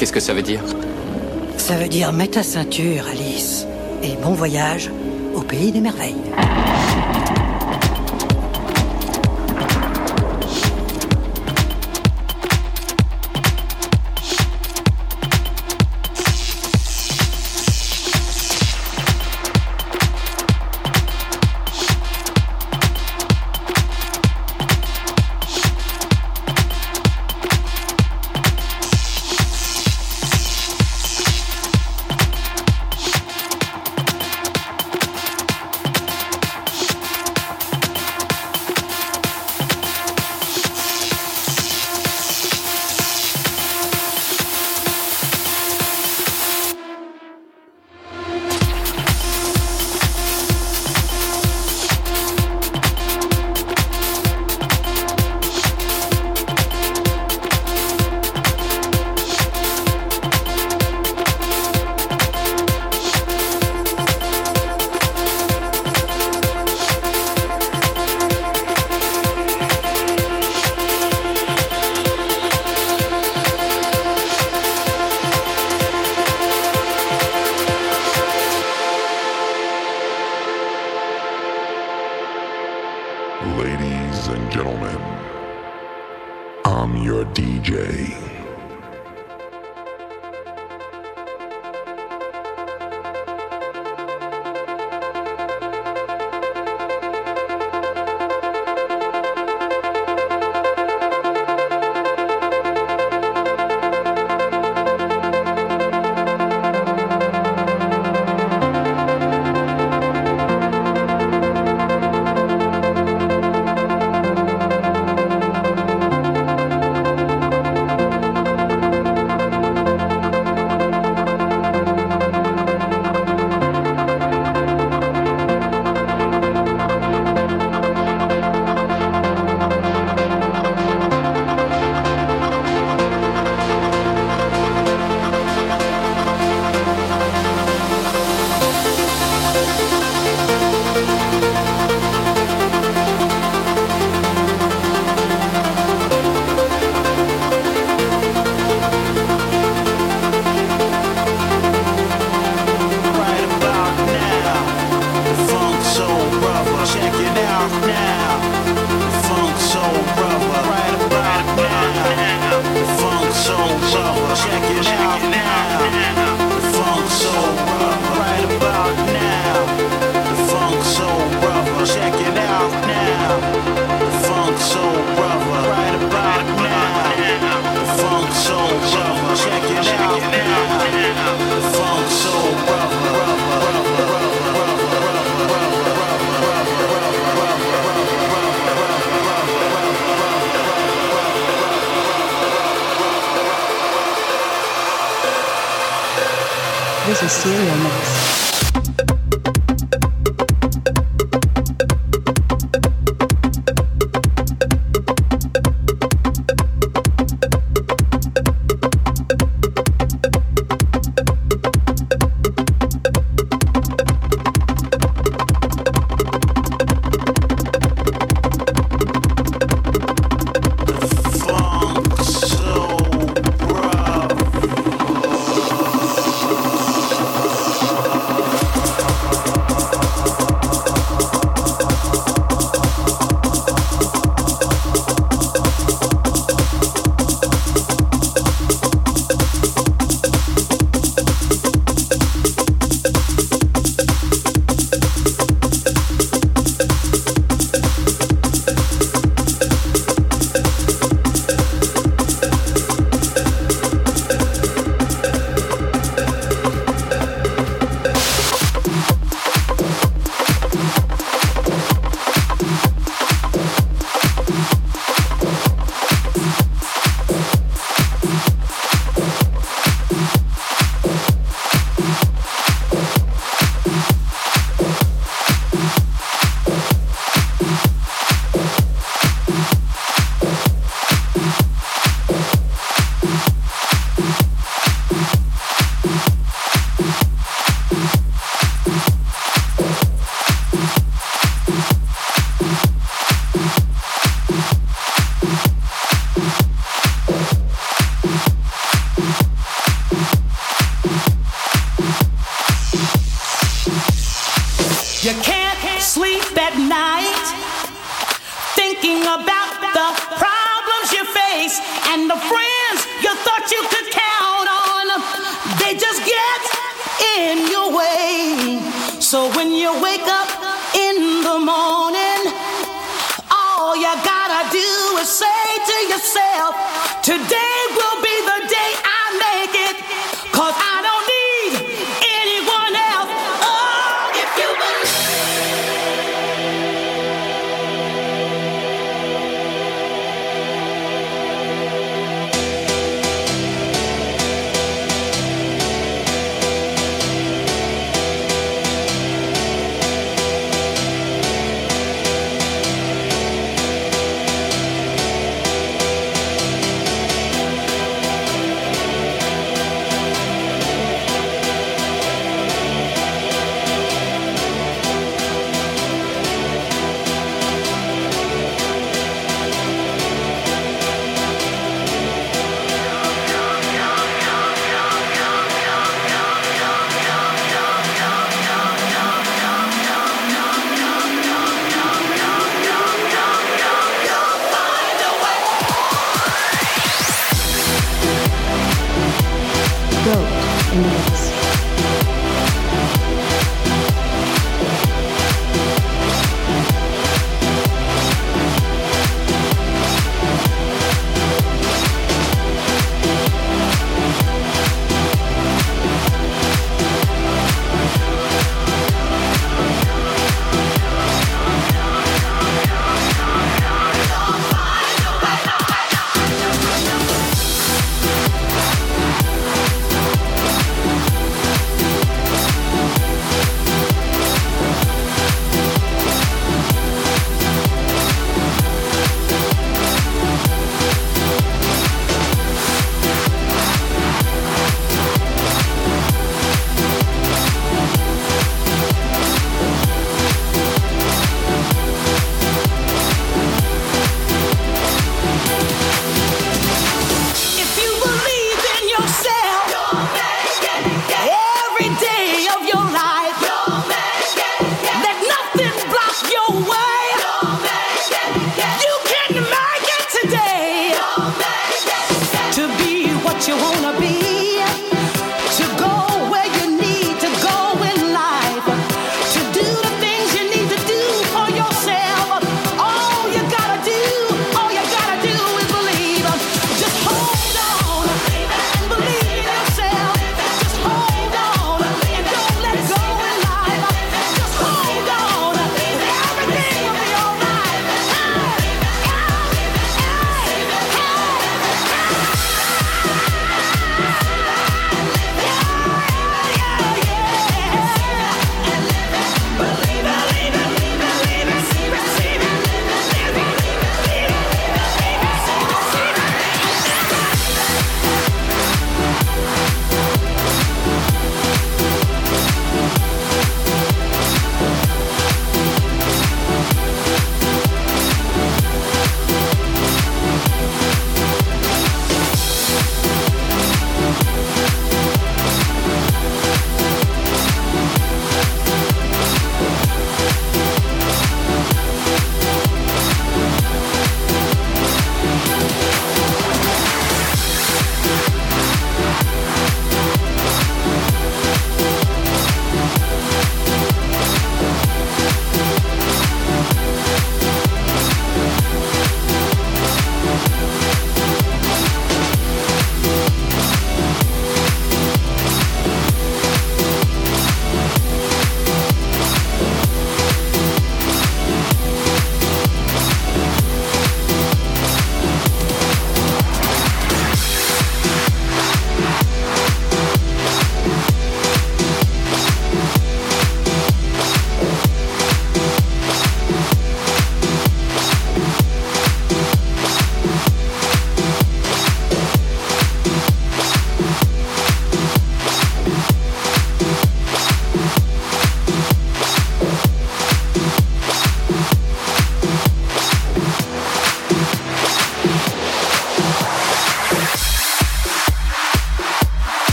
Qu'est-ce que ça veut dire Ça veut dire mets ta ceinture, Alice. Et bon voyage au pays des merveilles.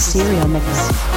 Serial Mix.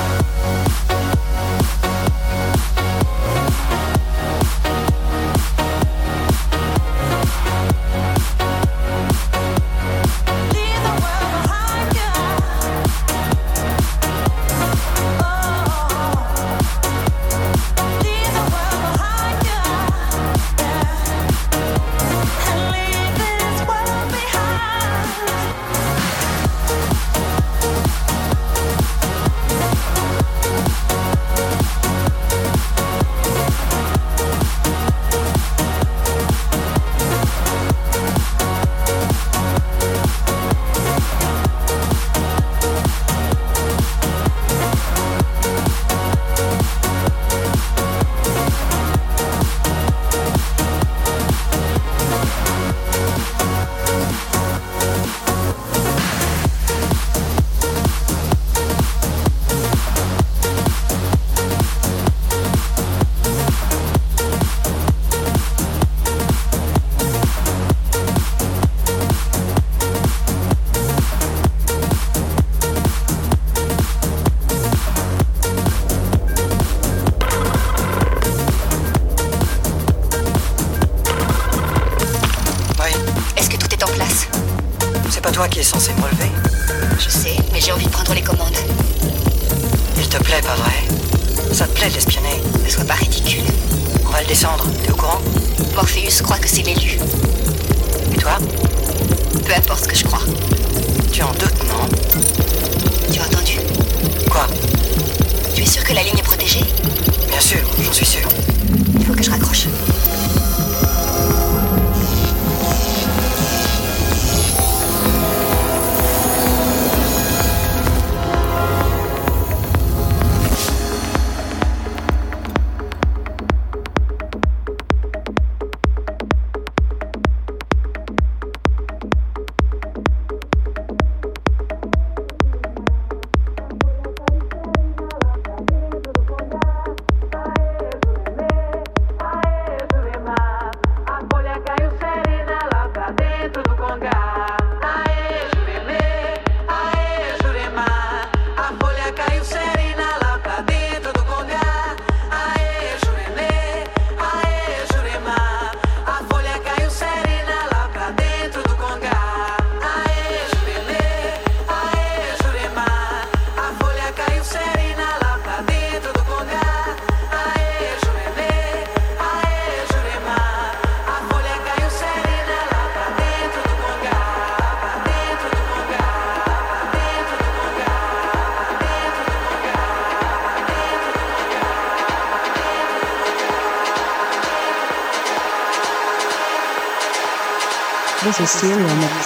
Serial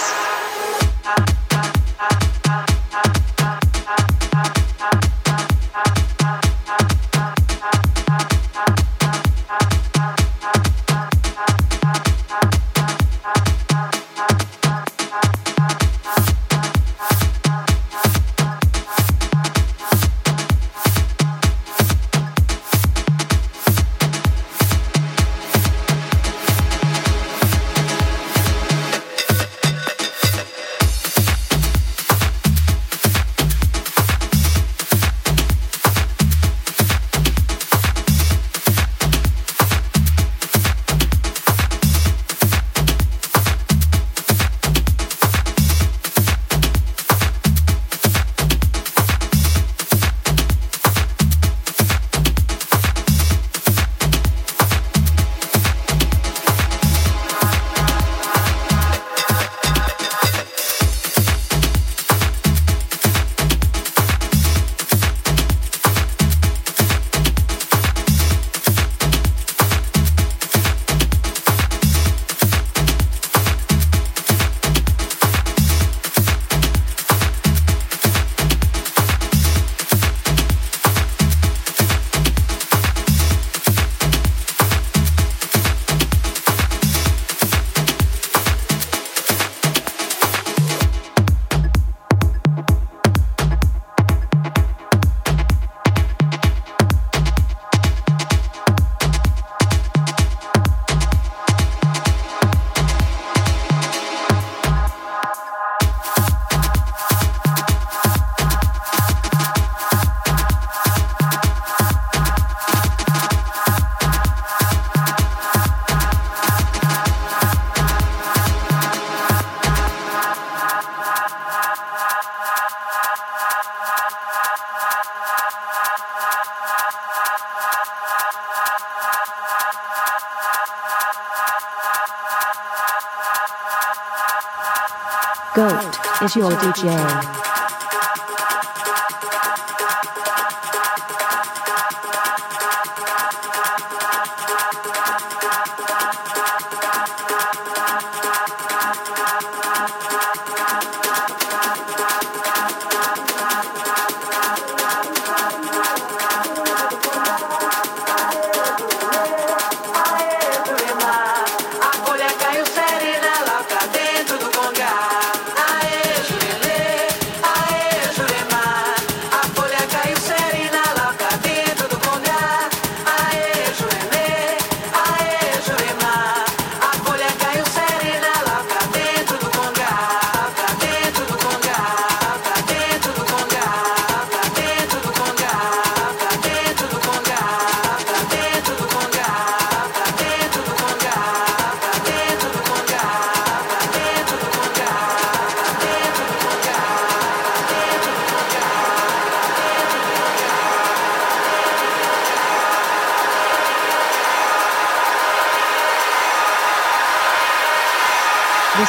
DJ.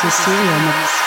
This is Serial Mix.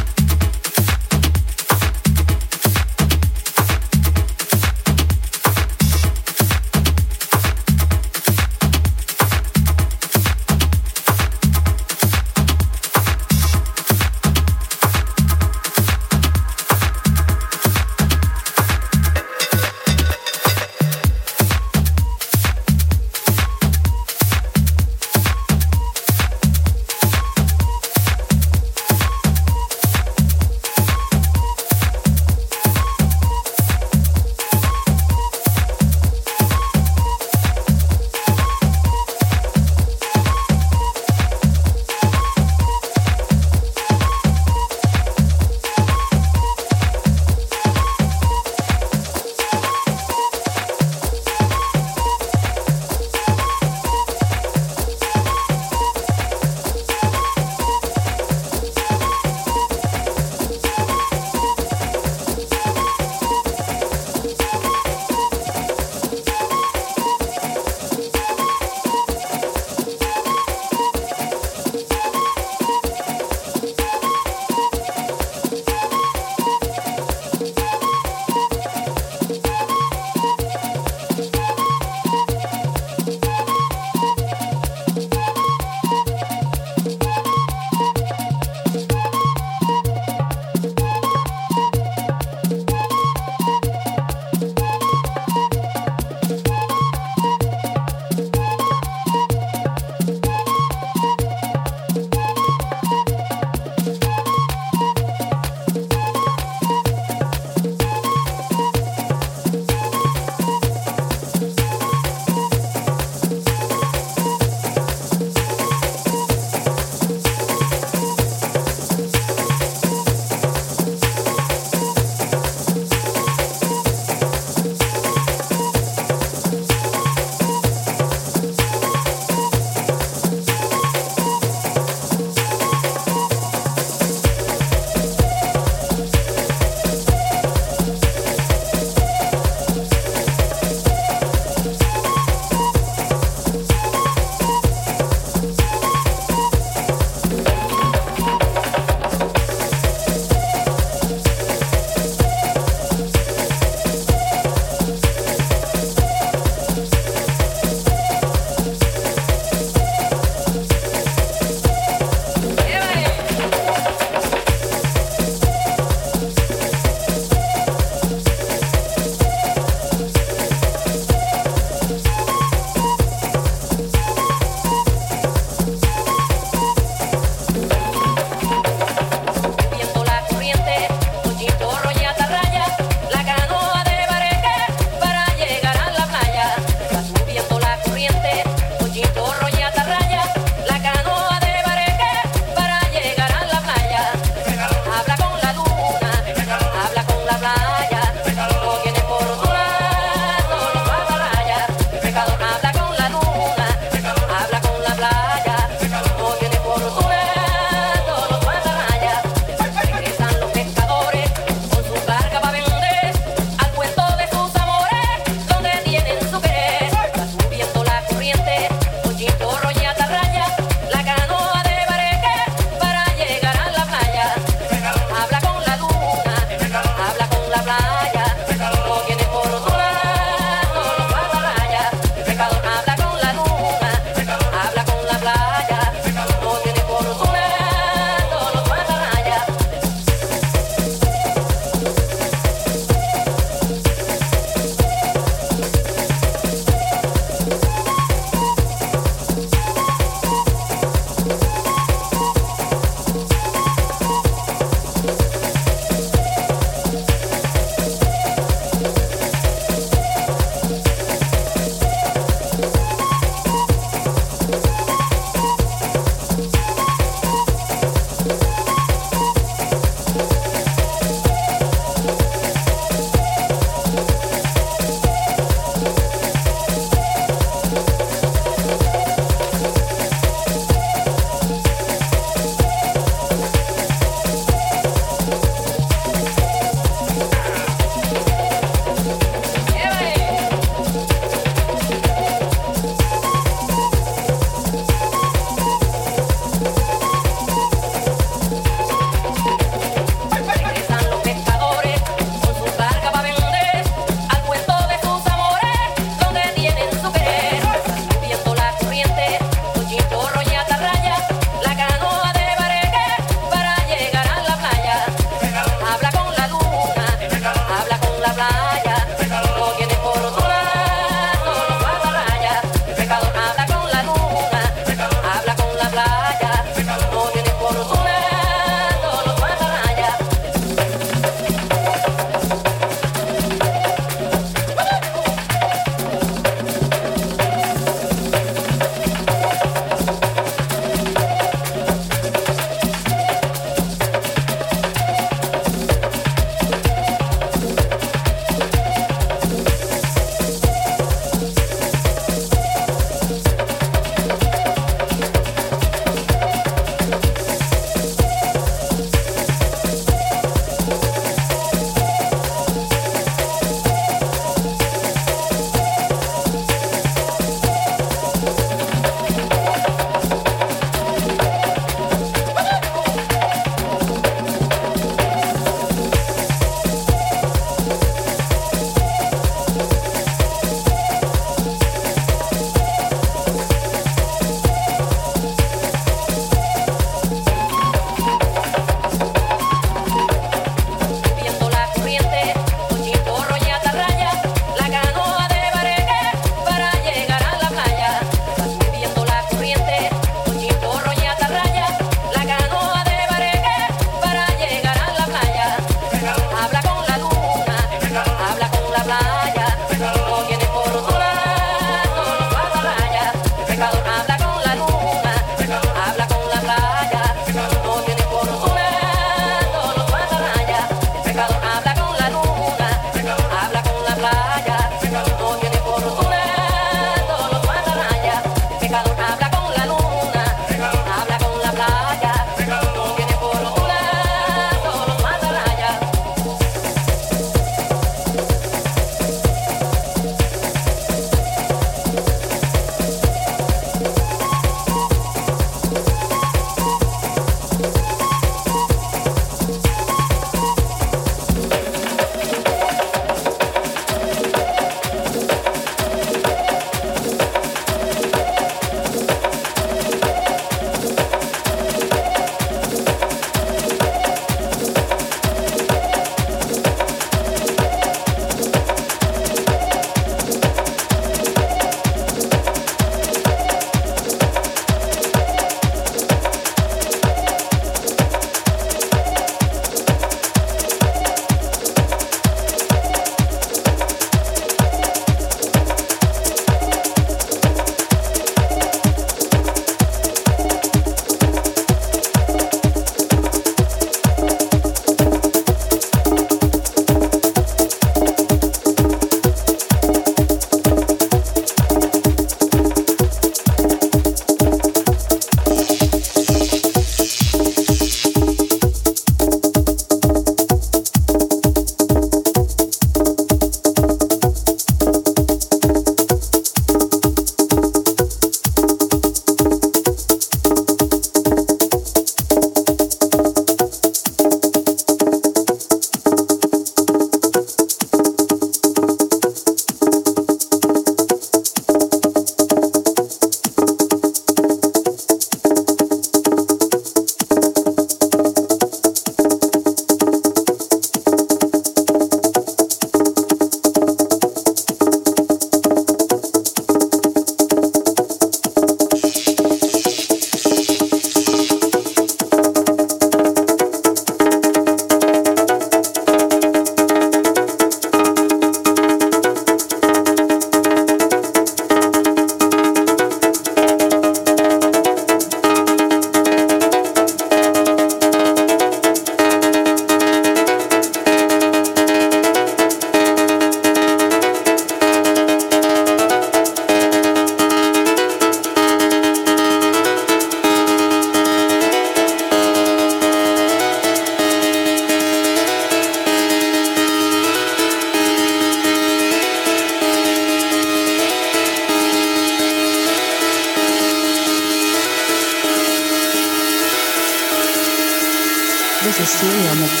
Serial Mix.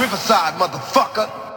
Riverside, motherfucker.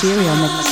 Serial Mix.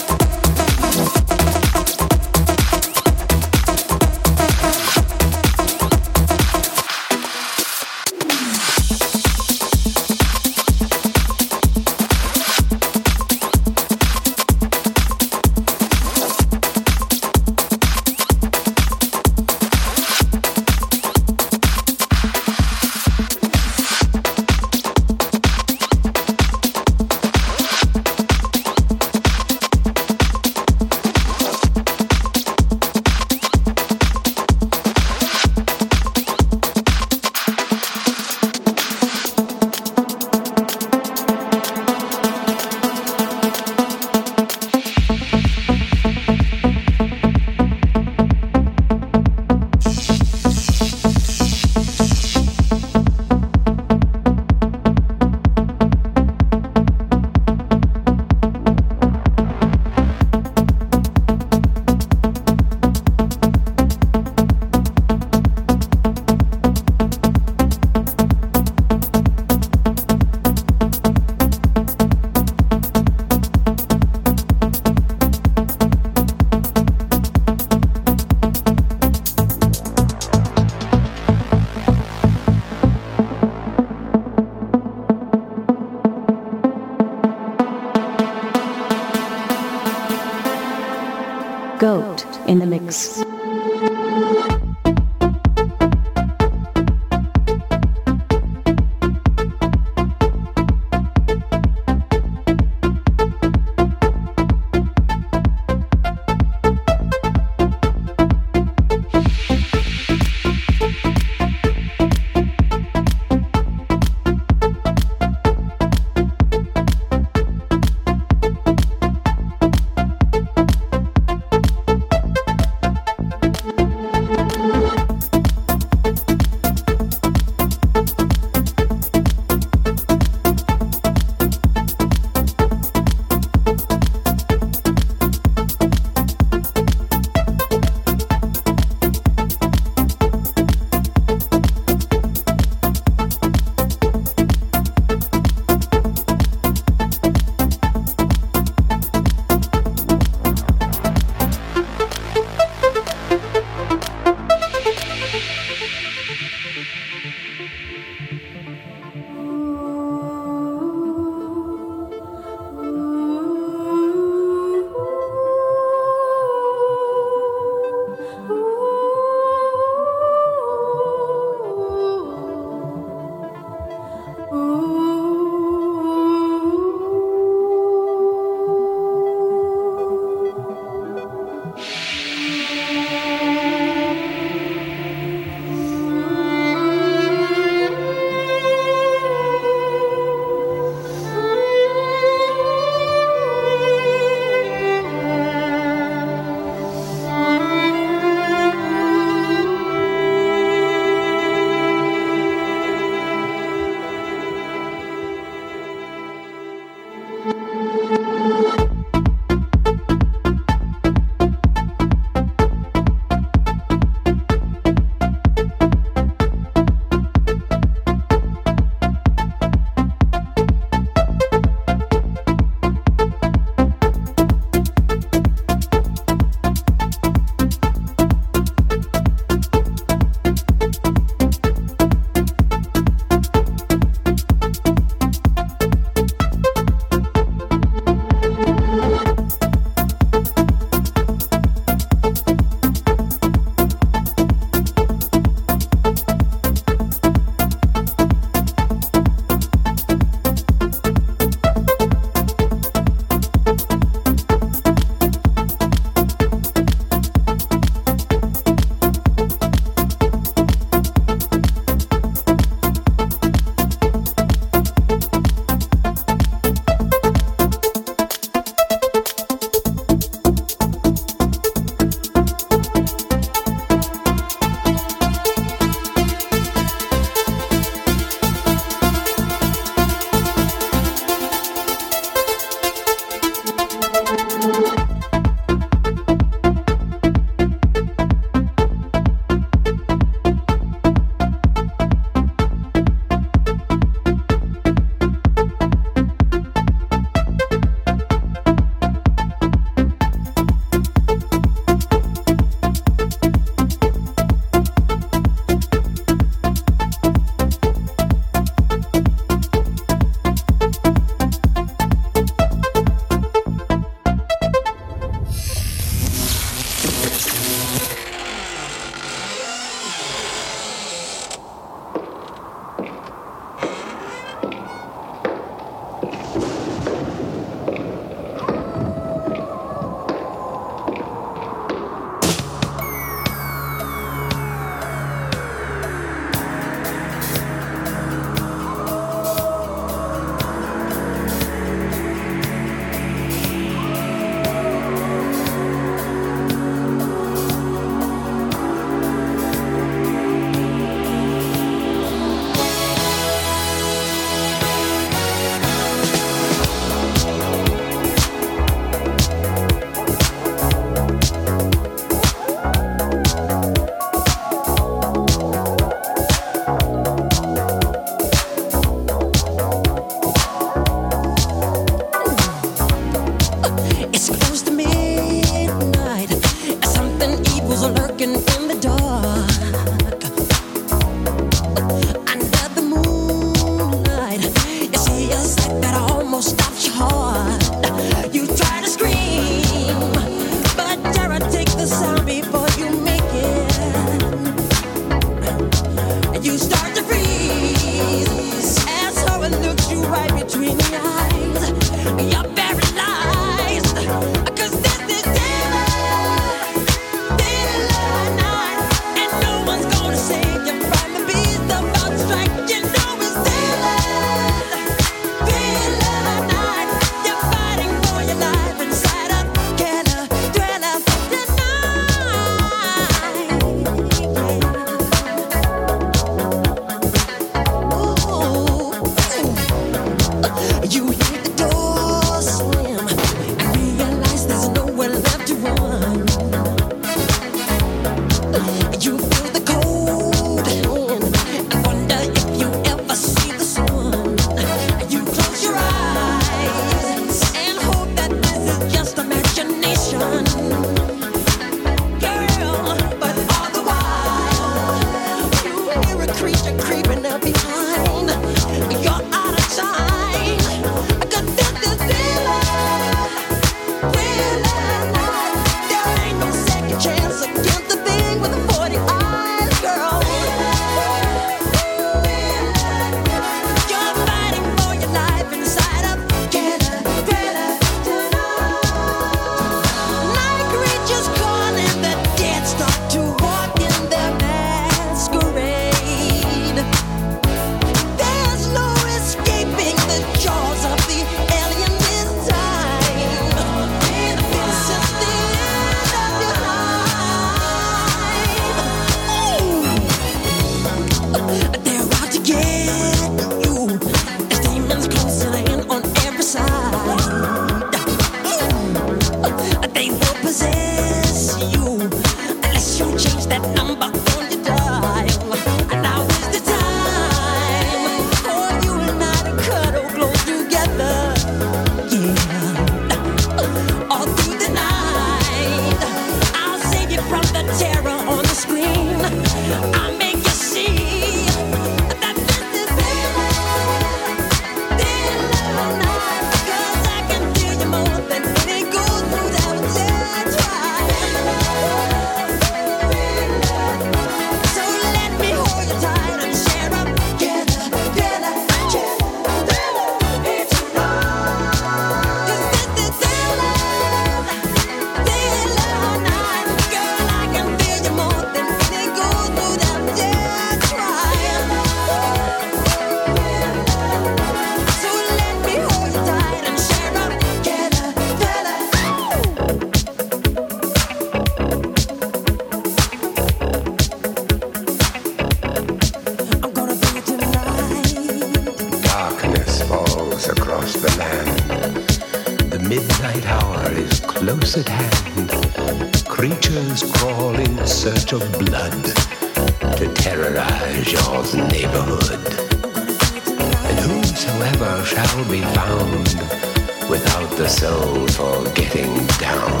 for getting down.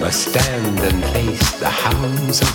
Must stand and face the hounds of